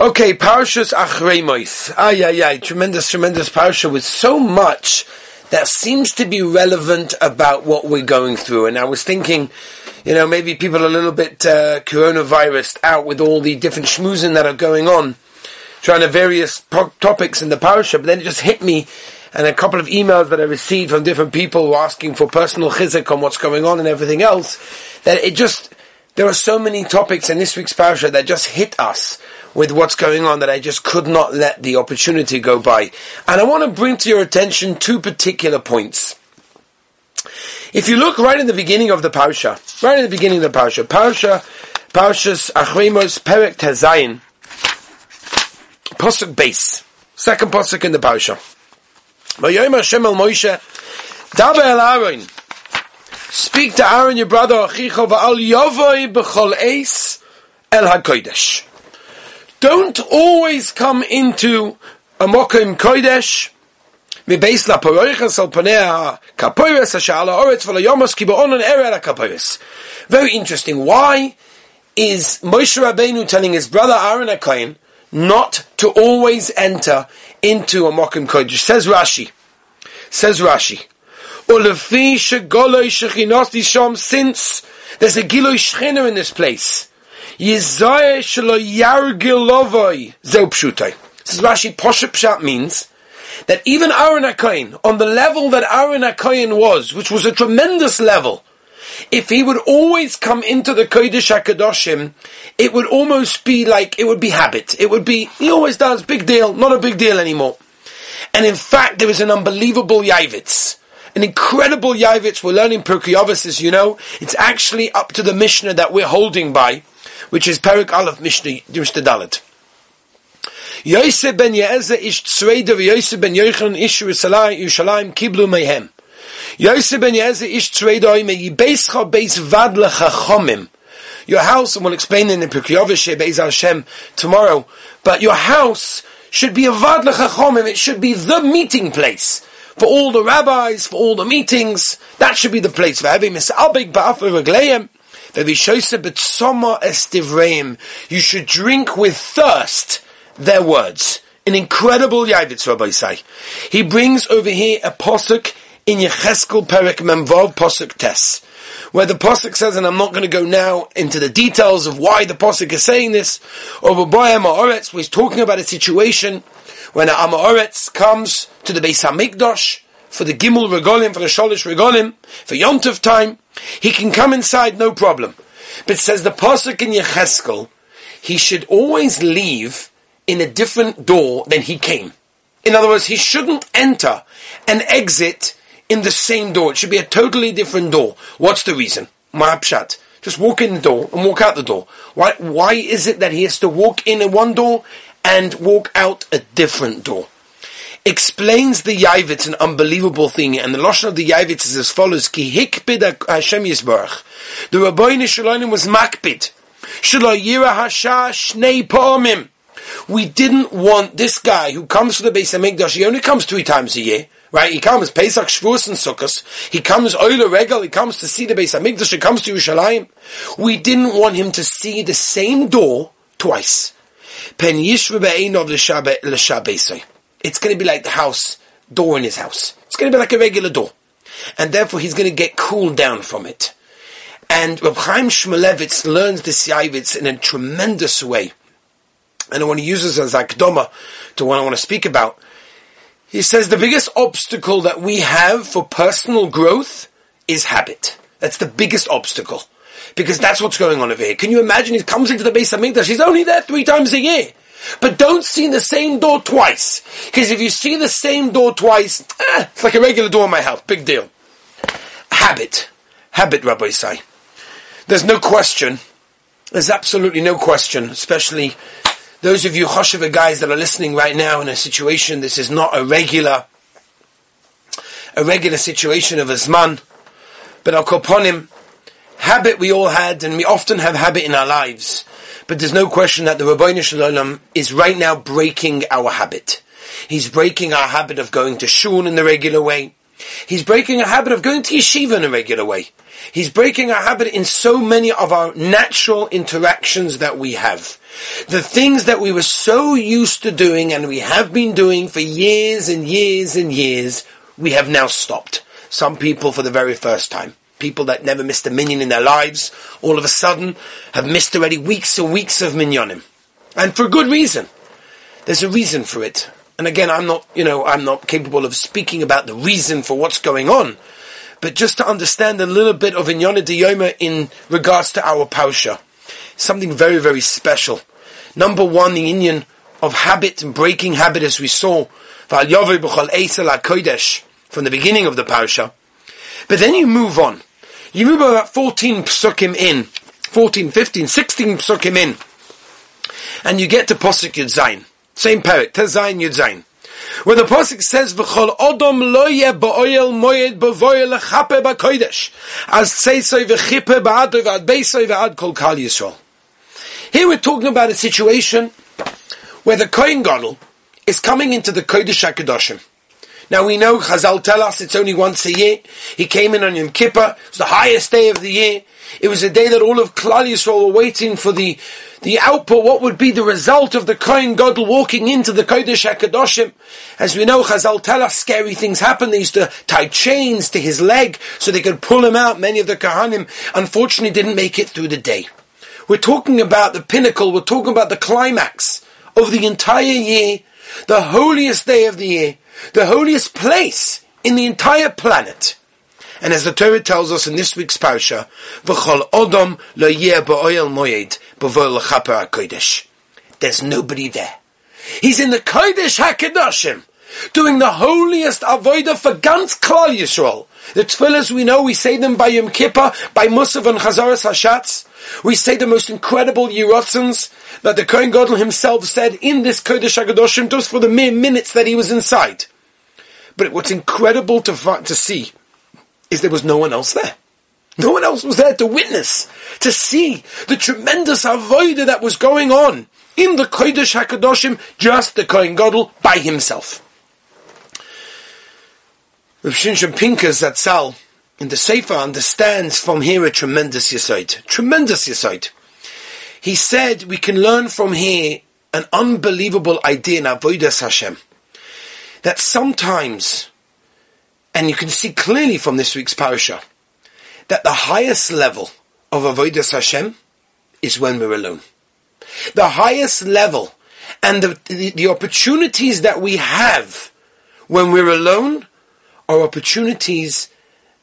Okay, Parshas Achreimois. Ay, ay, ay, tremendous, tremendous Parsha with so much that seems to be relevant about what we're going through. And I was thinking, you know, maybe people are a little bit uh, coronavirus out with all the different schmoozing that are going on, trying to various po- topics in the Parsha, but then it just hit me and a couple of emails that I received from different people asking for personal chizuk on what's going on and everything else, that it just, there are so many topics in this week's Parsha that just hit us with what's going on that I just could not let the opportunity go by. And I want to bring to your attention two particular points. If you look right in the beginning of the parsha, right in the beginning of the parsha, parsha, parshas Achrimos Perek Tezayin, Pasuk base, second Pasuk in the parsha. Vayom Hashem el Moshe, Daber el Aaron, speak to Aaron your brother Achicho va'al yovoi b'chol eis el HaKodesh don't always come into a Mokim Kodesh, מבייס לפרויכס על פניה כפוירס אשר על האורץ וליומוס כי באונן ערע לכפוירס. Very interesting. Why is Moshe Rabbeinu telling his brother Aaron HaKohen not to always enter into a Mokim Kodesh? Says Rashi. Says Rashi. Ulefi shegoloi shechinoti shom since there's a giloi shechina in this place. Yizayeh shelo yargil lovoi zeu pshutai. This is Rashi Poshet Pshat means that even Aaron HaKohen, on the level that Aaron HaKohen was, which was a tremendous level, if he would always come into the Kodesh HaKadoshim, it would almost be like, it would be habit. It would be, he always does, big deal, not a big deal anymore. And in fact, there was an unbelievable Yavitz. An incredible Yavitz. We're learning Pirkei as you know. It's actually up to the Mishnah that we're holding by which is Perik Aleph Mishnah, Dalet. Yosef ben Yezer ish tzreida v'Yosef ben Yochanan ish Yerushalayim kiblu mehem. Yosef ben Yezer ish tzreida oime yibeischa beis vad lechachomim. Your house, and we'll explain in the Pirkei Beis Hashem tomorrow, but your house should be a vad lechachomim, it should be the meeting place for all the rabbis, for all the meetings. That should be the place. for having misabig ba'af regleim. You should drink with thirst their words. An incredible Yavitz, Rabbi say. He brings over here a posuk in Yecheskel Perek Memvov Posuk Tes, where the posuk says, and I'm not going to go now into the details of why the posuk is saying this, over Boyam where he's talking about a situation when Amoretz comes to the Beis Hamikdash, for the Gimel Regolim, for the Sholish Regolim, for Yontov time, he can come inside no problem. But says the Pasuk in Yecheskel, he should always leave in a different door than he came. In other words, he shouldn't enter and exit in the same door. It should be a totally different door. What's the reason? Ma'apshat. Just walk in the door and walk out the door. Why, why is it that he has to walk in at one door and walk out a different door? Explains the Yavitz an unbelievable thing, and the Lashon of the Yavitz is as follows, Ki hikbid Hashem Yisbarach. The Rabbeinu Shalom was makbid. Shalo yira hasha shnei pa'amim. We didn't want this guy who comes to the base of Mikdash, he only comes three times a year, right? He comes Pesach, Shavuos, and Sukkot. He comes Oila Regal, he comes to see the base of Mikdash, he comes to Yerushalayim. We didn't want him to see the same door twice. Pen Yishva Be'enov L'Shabesai it's going to be like the house door in his house. It's going to be like a regular door. And therefore he's going to get cooled down from it. And Reb Chaim Shmulevitz learns this Yavitz in a tremendous way. And I want to use this as akdoma to what I want to speak about. He says the biggest obstacle that we have for personal growth is habit. That's the biggest obstacle. Because that's what's going on over here. Can you imagine he comes into the base of Mikdash, he's only there three times a year. But don't see the same door twice. Because if you see the same door twice, eh, it's like a regular door in my house. Big deal. Habit. Habit, Rabbi say. There's no question. There's absolutely no question, especially those of you Choshever guys that are listening right now in a situation, this is not a regular, a regular situation of Azman, but Al Koponim, habit we all had, and we often have habit in our lives. But there's no question that the Rabbi Shalom is right now breaking our habit. He's breaking our habit of going to shul in the regular way. He's breaking a habit of going to yeshiva in a regular way. He's breaking a habit in so many of our natural interactions that we have. The things that we were so used to doing and we have been doing for years and years and years, we have now stopped. Some people for the very first time. People that never missed a minyan in their lives, all of a sudden have missed already weeks and weeks of minyanim. And for good reason. There's a reason for it. And again, I'm not, you know, I'm not capable of speaking about the reason for what's going on. But just to understand a little bit of Inyana Diyoma in regards to our Pausha. Something very, very special. Number one, the Inyan of habit and breaking habit as we saw. From the beginning of the Pausha. But then you move on. You move about 14 psukim in. 14, 15, 16 psukim in. And you get to Posuk Yud Zayin. Same parak, Tezayin Yud Zayin. Where the Pasuk says, V'chol odom lo yeh ba'oyel moyed b'voyel lechape ba'kodesh, as tzeisoi v'chipe ba'adoi v'ad beisoi v'ad kol kal Yisrael. Here we're talking about a situation where the Kohen Gadol is coming into the Kodesh HaKadoshim. Now we know Chazal tell us it's only once a year. He came in on Yom Kippur. It was the highest day of the year. It was a day that all of Klal Yisrael were waiting for the, the output, what would be the result of the Kohen Gadol walking into the Kodesh HaKadoshim. As we know, Chazal tell us scary things happened. They used to tie chains to his leg so they could pull him out. Many of the Kohanim unfortunately didn't make it through the day. We're talking about the pinnacle, we're talking about the climax of the entire year, the holiest day of the year, the holiest place in the entire planet. And as the Torah tells us in this week's parsha, "V'chol odom lo yeh ba'oyel moyed b'voy l'chaper hakodesh." There's nobody there. He's in the Kodesh Hakadoshim, doing the holiest avodah for ganz Klal Yisrael. The tefillahs we know, we say them by Yom Kippur, by Musaf and Chazaras Hashatz. We say the most incredible Yerotzins that the Kohen Gadol himself said in this Kodesh HaKadoshim just for the mere minutes that he was inside. But what's incredible to, to see is there was no one else there. No one else was there to witness, to see the tremendous avodah that was going on in the Kodesh HaKadoshim, just the Kohen Gadol by himself. Rav Shimshon Pinkas Zatzal in the Sefer understands from here a tremendous yisoid. Tremendous yisoid. He said we can learn from here an unbelievable idea in Avodas Hashem. That sometimes, and you can see clearly from this week's parasha, that the highest level of Avodas Hashem is when we're alone. The highest level and the, the, the opportunities that we have when we're alone are opportunities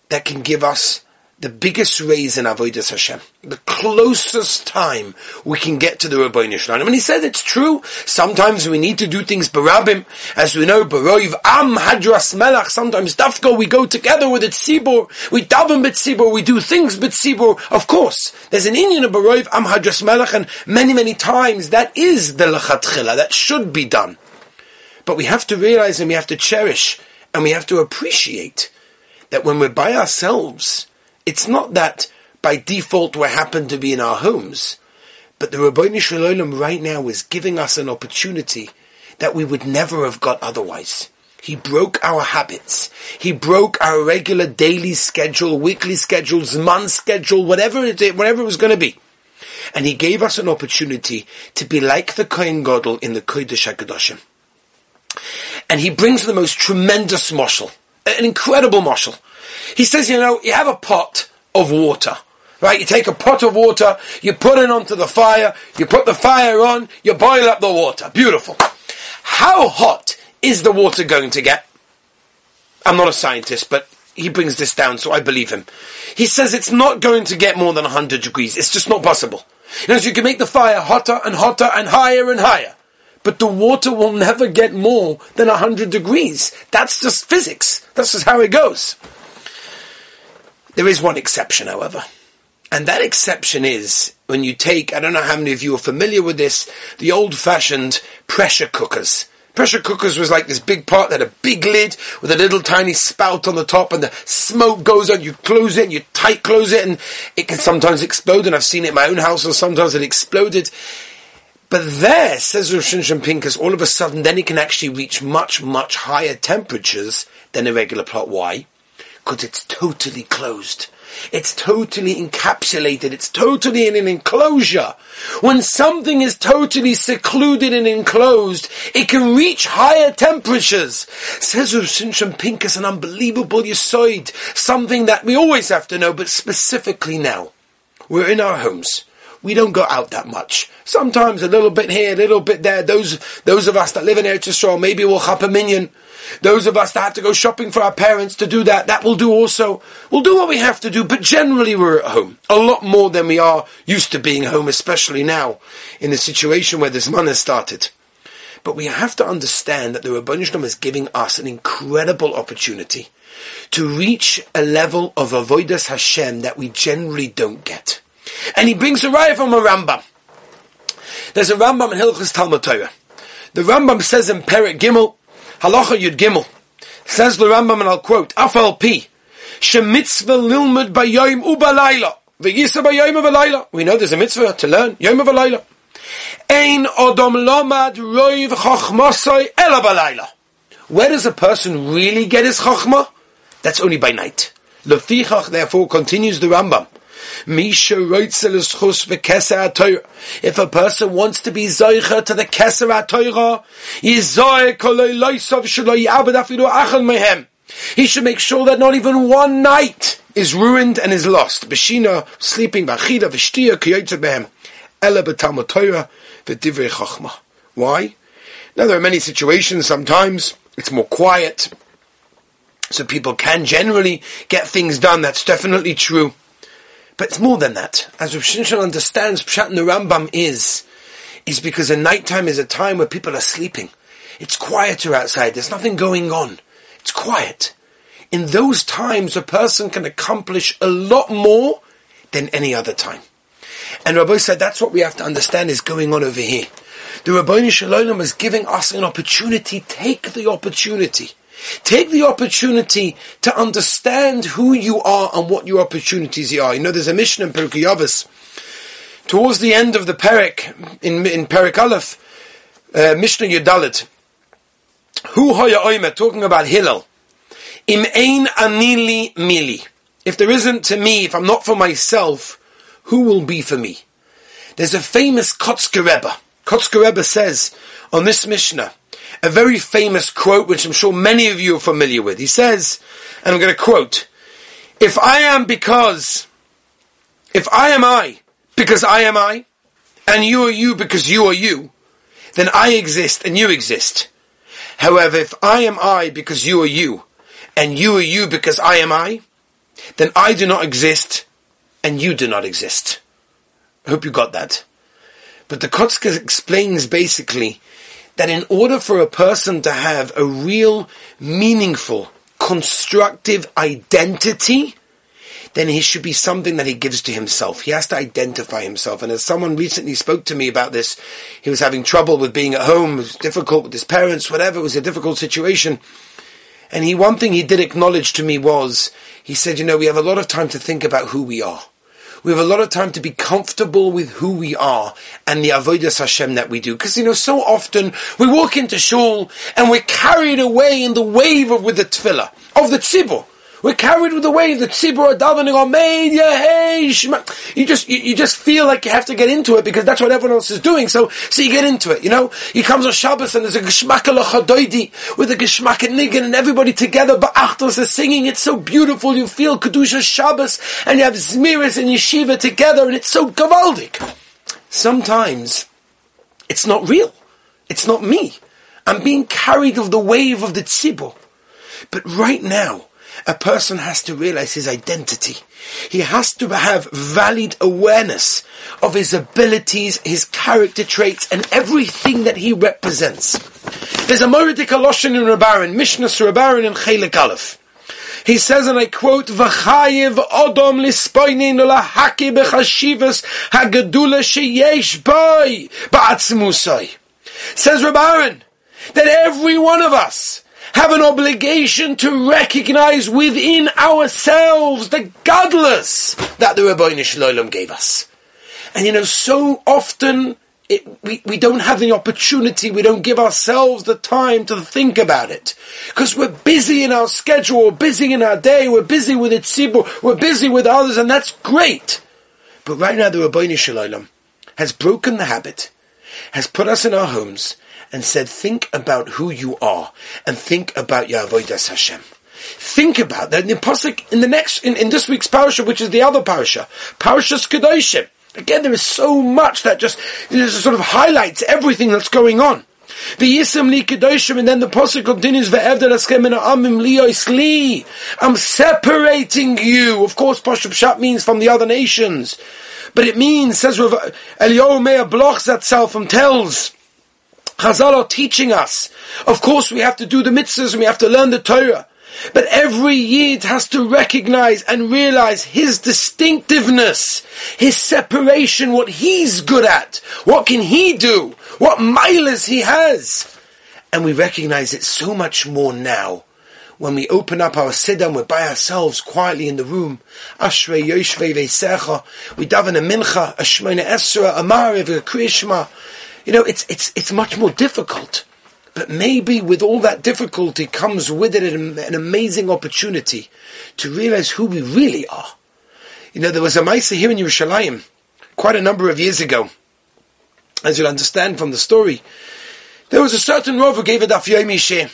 that can give us the biggest raise in Avodah Hashem. The closest time we can get to the Rabbeinu Shalom. And he said it's true. Sometimes we need to do things barabim. As we know, baroiv am hadras melach. Sometimes dafko we go together with tzibur. We daven bit tzibur. We do things bit tzibur. Of course, there's an Inyan of baroiv am hadras melach. And many, many times that is the lechatchila. That should be done. But we have to realize and we have to cherish and we have to appreciate that when we're by ourselves, it's not that by default we happen to be in our homes, but the Rabbi Shalom right now is giving us an opportunity that we would never have got otherwise. He broke our habits. He broke our regular daily schedule, weekly schedules, month schedule, whatever it whatever it was going to be. And he gave us an opportunity to be like the Kohen Gadol in the Kodesh HaKadoshim. And he brings the most tremendous moshel, an incredible moshel. He says, you know, you have a pot of water. Right, you take a pot of water, you put it onto the fire, you put the fire on, you boil up the water. Beautiful. How hot is the water going to get? I'm not a scientist, but he brings this down, so I believe him. He says it's not going to get more than 100 degrees. It's just not possible. You know, so you can make the fire hotter and hotter and higher and higher. But the water will never get more than 100 degrees. That's just physics. That's just how it goes. There is one exception, however. And that exception is when you take, I don't know how many of you are familiar with this, the old fashioned pressure cookers. Pressure cookers was like this big pot that had a big lid with a little tiny spout on the top and the smoke goes on, you close it and you tight close it and it can sometimes explode and I've seen it in my own house and sometimes it exploded. But there, says Rav Shimshon Pinkus, all of a sudden, then it can actually reach much, much higher temperatures than a regular plot. Why? Because it's totally closed. It's totally encapsulated. It's totally in an enclosure. When something is totally secluded and enclosed, it can reach higher temperatures. Says Rav Shimshon Pinkus, an unbelievable yisoid, something that we always have to know, but specifically now. We're in our homes we don't go out that much. Sometimes a little bit here, a little bit there. Those those of us that live in Eretz Yisrael, maybe we'll chop a minion. Those of us that have to go shopping for our parents to do that, that will do also. We'll do what we have to do, but generally we're at home. A lot more than we are used to being home, especially now, in the situation where this month has started. But we have to understand that the Rabban Shalom is giving us an incredible opportunity to reach a level of avodas Hashem that we generally don't get. And he brings a raya from a Rambam. There's a Rambam in Hilchas Talmud Torah. The Rambam says in Perik Gimel, Halacha Yud Gimel, says the Rambam, and I'll quote, Afal P, Shemitzvah lilmud bayoim ubalayla, v'yisa bayoim ubalayla. We know there's a mitzvah to learn, yom ubalayla. Ein odom lomad roiv chochmosoi ela balayla. Where does a person really get his chochmah? That's only by night. Lefichach, therefore, continues the Rambam. If a person wants to be zoicha to the keser ha-Torah, he should make sure that not even one night is ruined and is lost. Beshina, sleeping, bachida, v'shtia, kiyotze behem. Ela b'talmud Torah, v'divrei chachma. Why? Now there are many situations, sometimes it's more quiet, so people can generally get things done, that's definitely true. But it's more than that. As Rav Shimshon understands, Pshat in the Rambam is, is because the nighttime is a time where people are sleeping. It's quieter outside. There's nothing going on. It's quiet. In those times, a person can accomplish a lot more than any other time. And Rabbi said that's what we have to understand is going on over here. The Rabbi Shalom is giving us an opportunity. Take the opportunity. Take the opportunity to understand who you are and what your opportunities are. You know, there's a mission in Pirkei Avos. Towards the end of the Perik, in, in Perik Aleph, uh, Mishnah Yudalit, Hu Hoya Oime, talking about Hillel. Im ein anili mili. If there isn't to me, if I'm not for myself, who will be for me? There's a famous Kotzker Rebbe. Kotzker Rebbe says on this Mishnah, a very famous quote, which I'm sure many of you are familiar with. He says, and I'm going to quote, if I am because, if I am I, because I am I, and you are you because you are you, then I exist and you exist. However, if I am I because you are you, and you are you because I am I, then I do not exist and you do not exist. I hope you got that. But the Kotzker explains basically that in order for a person to have a real, meaningful, constructive identity, then he should be something that he gives to himself. He has to identify himself. And as someone recently spoke to me about this, he was having trouble with being at home, it was difficult with his parents, whatever, it was a difficult situation. And he, one thing he did acknowledge to me was, he said, you know, we have a lot of time to think about who we are. We have a lot of time to be comfortable with who we are and the avodas Hashem that we do. Because, you know, so often we walk into shul and we're carried away in the wave of with the tefillah, of the tzibur. We're carried with the way the tzibur are davening on made hey You just you, you, just feel like you have to get into it because that's what everyone else is doing. So so you get into it. You know, he comes on Shabbos and there's a geshmak with a geshmak niggin and everybody together. Ba'achtos is singing. It's so beautiful. You feel kedusha Shabbos and you have zmiris and yeshiva together and it's so gavaldik. Sometimes it's not real. It's not me. I'm being carried of the wave of the tzibur. But right now, a person has to realize his identity. He has to have valid awareness of his abilities, his character traits, and everything that he represents. There's a Moridik Aloshin in Rav Aharon, Mishnah Rav Aharon in Chelik Aleph. He says, and I quote, "V'chayev odom lispoinin lahaki b'chashivas hagadula sheyesh boy ba'atzmusai." Says Rav Aharon that every one of us have an obligation to recognize within ourselves the godless that the Rabbi Shalom gave us. And you know, so often it, we, we don't have the opportunity, we don't give ourselves the time to think about it. Because we're busy in our schedule, we're busy in our day, we're busy with it, we're busy with others, and that's great. But right now the Rabbeinu Shalom has broken the habit, has put us in our homes, and said, think about who you are, and think about Yahweh Hashem. Think about that in the Pasuk, in the next, in, in this week's parasha, which is the other parasha, Parashas Kedoshim. Again, there is so much that just, just sort of highlights everything that's going on. The Yisam li Kedoshim, and then the Pasuk continues, Ve'evdel aschem min amim liyois li. I'm separating you. Of course, Pashup Shat means from the other nations. But it means, says Eliyahu Meir Bloch Zatzal tells, Chazal are teaching us. Of course, we have to do the mitzvahs and we have to learn the Torah. But every Yid has to recognize and realize his distinctiveness, his separation, what he's good at, what can he do, what miles he has. And we recognize it so much more now when we open up our siddur we're by ourselves quietly in the room. Ashrei Yoshvei Veisecha. We daven a mincha, a shmona esra, a mariv, a krishma. You know, it's, it's, it's much more difficult. But maybe with all that difficulty comes with it an, an amazing opportunity to realize who we really are. You know, there was a Maisa here in Yerushalayim quite a number of years ago. As you'll understand from the story, there was a certain Rav who gave a daf yomi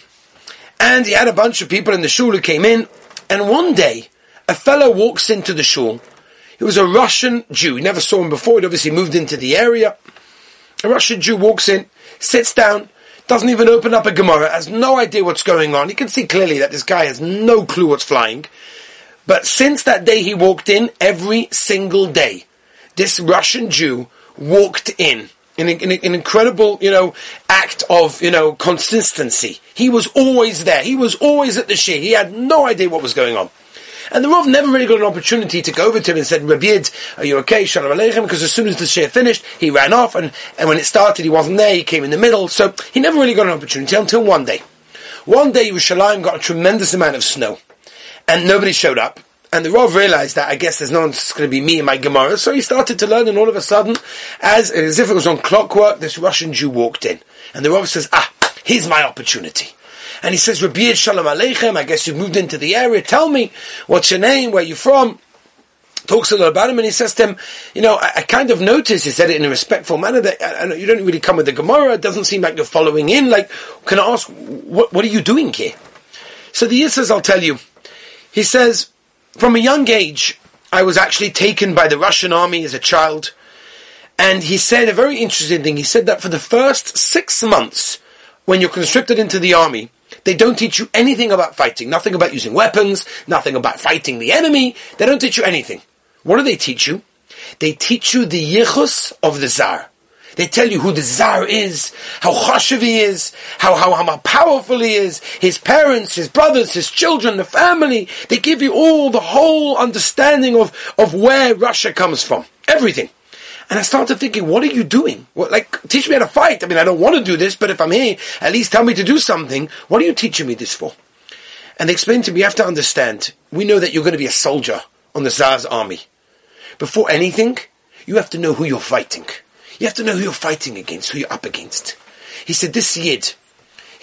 and he had a bunch of people in the shul who came in, and one day, a fellow walks into the shul. He was a Russian Jew. He never saw him before. He'd obviously moved into the area. A Russian Jew walks in, sits down, doesn't even open up a Gemara, has no idea what's going on. You can see clearly that this guy has no clue what's flying. But since that day he walked in, every single day, this Russian Jew walked in. In, an incredible, you know, act of, you know, consistency. He was always there. He was always at the shir. He had no idea what was going on. And the Rav never really got an opportunity to go over to him and said, Rabbi are you okay? Shalom Aleichem. Because as soon as the share finished, he ran off, and, and when it started, he wasn't there, he came in the middle. So he never really got an opportunity until one day. One day, Yerushalayim got a tremendous amount of snow, and nobody showed up. And the Rav realized that I guess there's no one's going to be me and my Gemara, so he started to learn, and all of a sudden, as, as if it was on clockwork, this Russian Jew walked in. And the Rav says, ah, here's my opportunity and he says, Rabbi Shalom Aleichem, I guess you moved into the area, tell me, what's your name, where you from? Talks a lot about him, and he says to him, you know, I, I kind of noticed, he said it in a respectful manner, that I, I you don't really come with the Gemara, it doesn't seem like you're following in, like, can I ask, what, what are you doing here? So the Yid says, I'll tell you. He says, from a young age, I was actually taken by the Russian army as a child, and he said a very interesting thing. He said that for the first six months, when you're conscripted into the army, they don't teach you anything about fighting, nothing about using weapons, nothing about fighting the enemy. They don't teach you anything. What do they teach you? They teach you the yichus of the Tsar. They tell you who the Tsar is, how chashiv he is, how, how, how powerful he is, his parents, his brothers, his children, the family. They give you all the whole understanding of, of where Russia comes from. Everything. And I started thinking, what are you doing? What, like, teach me how to fight. I mean, I don't want to do this, but if I'm here, at least tell me to do something. What are you teaching me this for? And they explained to me, you have to understand, we know that you're going to be a soldier on the Tsar's army. Before anything, you have to know who you're fighting. You have to know who you're fighting against, who you're up against. He said, this Yid,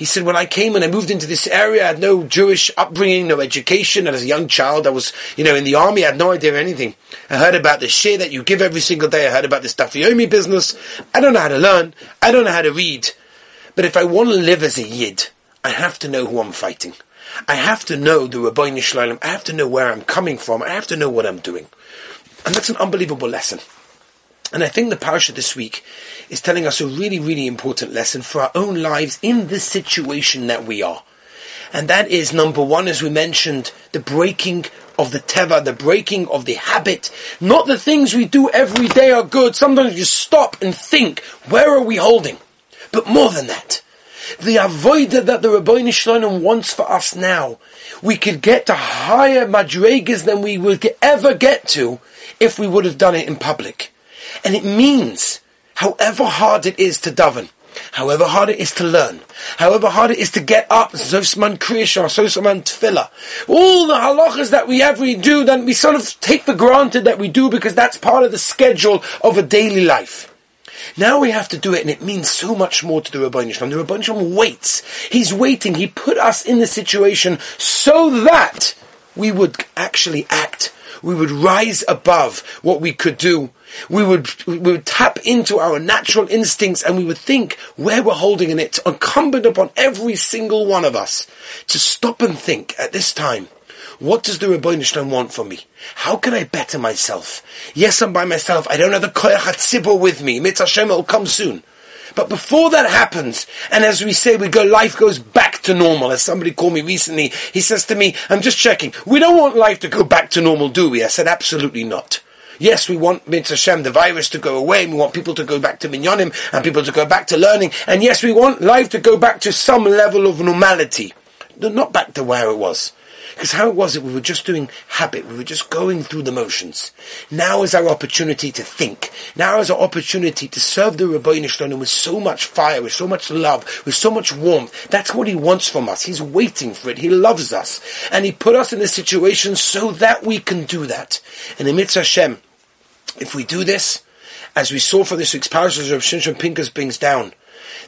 he said, when I came and I moved into this area, I had no Jewish upbringing, no education. And as a young child, I was, you know, in the army. I had no idea of anything. I heard about the share that you give every single day. I heard about this daf yomi business. I don't know how to learn. I don't know how to read. But if I want to live as a Yid, I have to know who I'm fighting. I have to know the Rabbi Shalom. I have to know where I'm coming from. I have to know what I'm doing. And that's an unbelievable lesson. And I think the parasha this week is telling us a really, really important lesson for our own lives in this situation that we are. And that is number one, as we mentioned, the breaking of the teva, the breaking of the habit. Not the things we do every day are good. Sometimes you stop and think, where are we holding? But more than that, the avoider that the Rabbi Shalom wants for us now, we could get to higher madregas than we would ever get to if we would have done it in public. And it means, however hard it is to daven, however hard it is to learn, however hard it is to get up, Zosman Kriyasha, Zosman Tefillah, all the halachas that we every do, that we sort of take for granted that we do because that's part of the schedule of a daily life. Now we have to do it, and it means so much more to the Rabbi Shalom. The Rabbi Shalom waits. He's waiting. He put us in the situation so that we would actually act. We would rise above what we could do. We would, we would tap into our natural instincts and we would think where we're holding in it, incumbent upon every single one of us to stop and think at this time. What does the Shalom want from me? How can I better myself? Yes, I'm by myself. I don't have the Koyach HaTzibur with me. Mitzvah Hashem will come soon. But before that happens, and as we say, we go, life goes back to normal. As somebody called me recently, he says to me, I'm just checking, we don't want life to go back to normal, do we? I said, absolutely not. Yes, we want Mitzvah the virus to go away, we want people to go back to Minyanim, and people to go back to learning, and yes, we want life to go back to some level of normality. Not back to where it was. Because how was it? We were just doing habit. We were just going through the motions. Now is our opportunity to think. Now is our opportunity to serve the Rabbi Shalom with so much fire, with so much love, with so much warmth. That's what he wants from us. He's waiting for it. He loves us. And he put us in this situation so that we can do that. And in Mitzvah Hashem, if we do this, as we saw for this week's parashah, Rav Shimshon Pinkus brings down,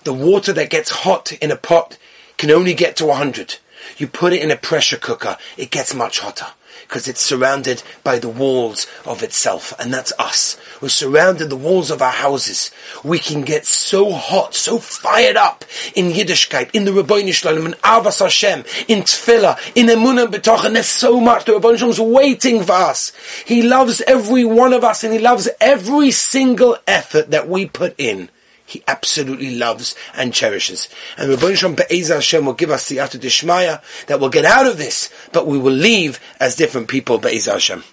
the water that gets hot in a pot can only get to 100. You put it in a pressure cooker, it gets much hotter because it's surrounded by the walls of itself, and that's us. We're surrounded the walls of our houses. We can get so hot, so fired up in Yiddishkeit, in the Rabbeinu Shalom, in Avas Hashem, in Tefillah, in Emunah and there's so much. The Rabbeinu Shalom's waiting for us. He loves every one of us, and He loves every single effort that we put in he absolutely loves and cherishes. And Rabbi Shalom Be'ezah Hashem will give us the Atu Dishmaya that we'll get out of this, but we will leave as different people Be'ezah Hashem.